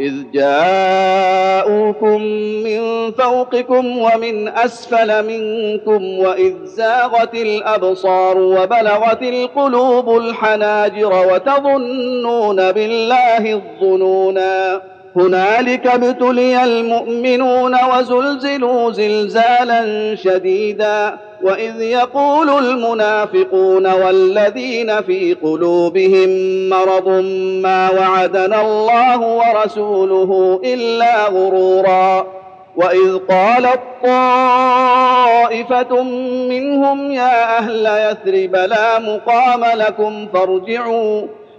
إذ جاءوكم من فوقكم ومن أسفل منكم وإذ زاغت الأبصار وبلغت القلوب الحناجر وتظنون بالله الظنونا هنالك ابتلي المؤمنون وزلزلوا زلزالا شديدا وإذ يقول المنافقون والذين في قلوبهم مرض ما وعدنا الله ورسوله إلا غرورا وإذ قالت طائفة منهم يا أهل يثرب لا مقام لكم فارجعوا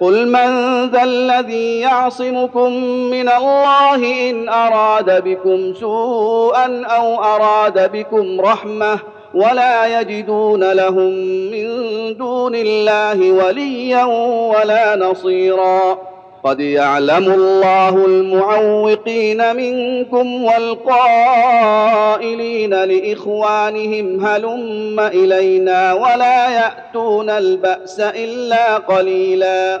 قل من ذا الذي يعصمكم من الله ان اراد بكم سوءا أو اراد بكم رحمه ولا يجدون لهم من دون الله وليا ولا نصيرا قد يعلم الله المعوقين منكم والقائلين لاخوانهم هلم الينا ولا ياتون الباس الا قليلا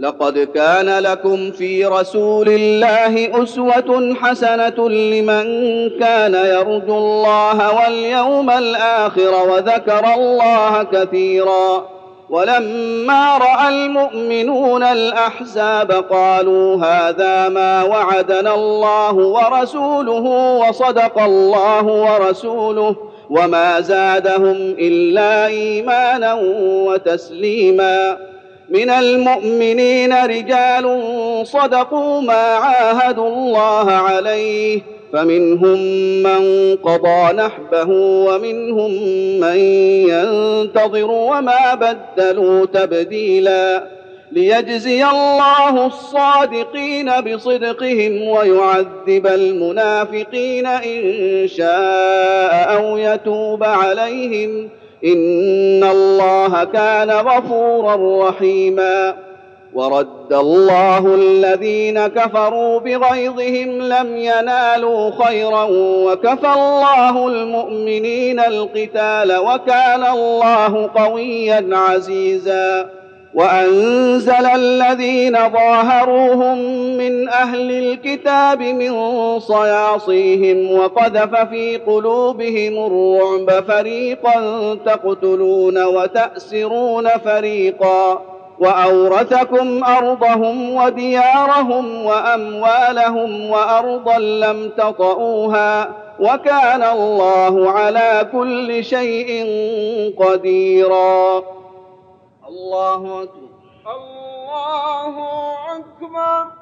لقد كان لكم في رسول الله أسوة حسنة لمن كان يرجو الله واليوم الآخر وذكر الله كثيرا ولما رأى المؤمنون الأحزاب قالوا هذا ما وعدنا الله ورسوله وصدق الله ورسوله وما زادهم إلا إيمانا وتسليما من المؤمنين رجال صدقوا ما عاهدوا الله عليه فمنهم من قضى نحبه ومنهم من ينتظر وما بدلوا تبديلا. ليجزي الله الصادقين بصدقهم ويعذب المنافقين إن شاء أو يتوب عليهم. إن الله كان غفورا رحيما. ورد الله الذين كفروا بغيظهم لم ينالوا خيرا وكفى الله المؤمنين القتال وكان الله قويا عزيزا. وأنزل الذين ظاهروهم من أهل الكتاب من صياصيهم وقذف في قلوبهم الرعب فريقا تقتلون وتأسرون فريقا وأورثكم أرضهم وديارهم وأموالهم وأرضا لم تطئوها وكان الله على كل شيء قديرا الله أكبر. الله أكبر.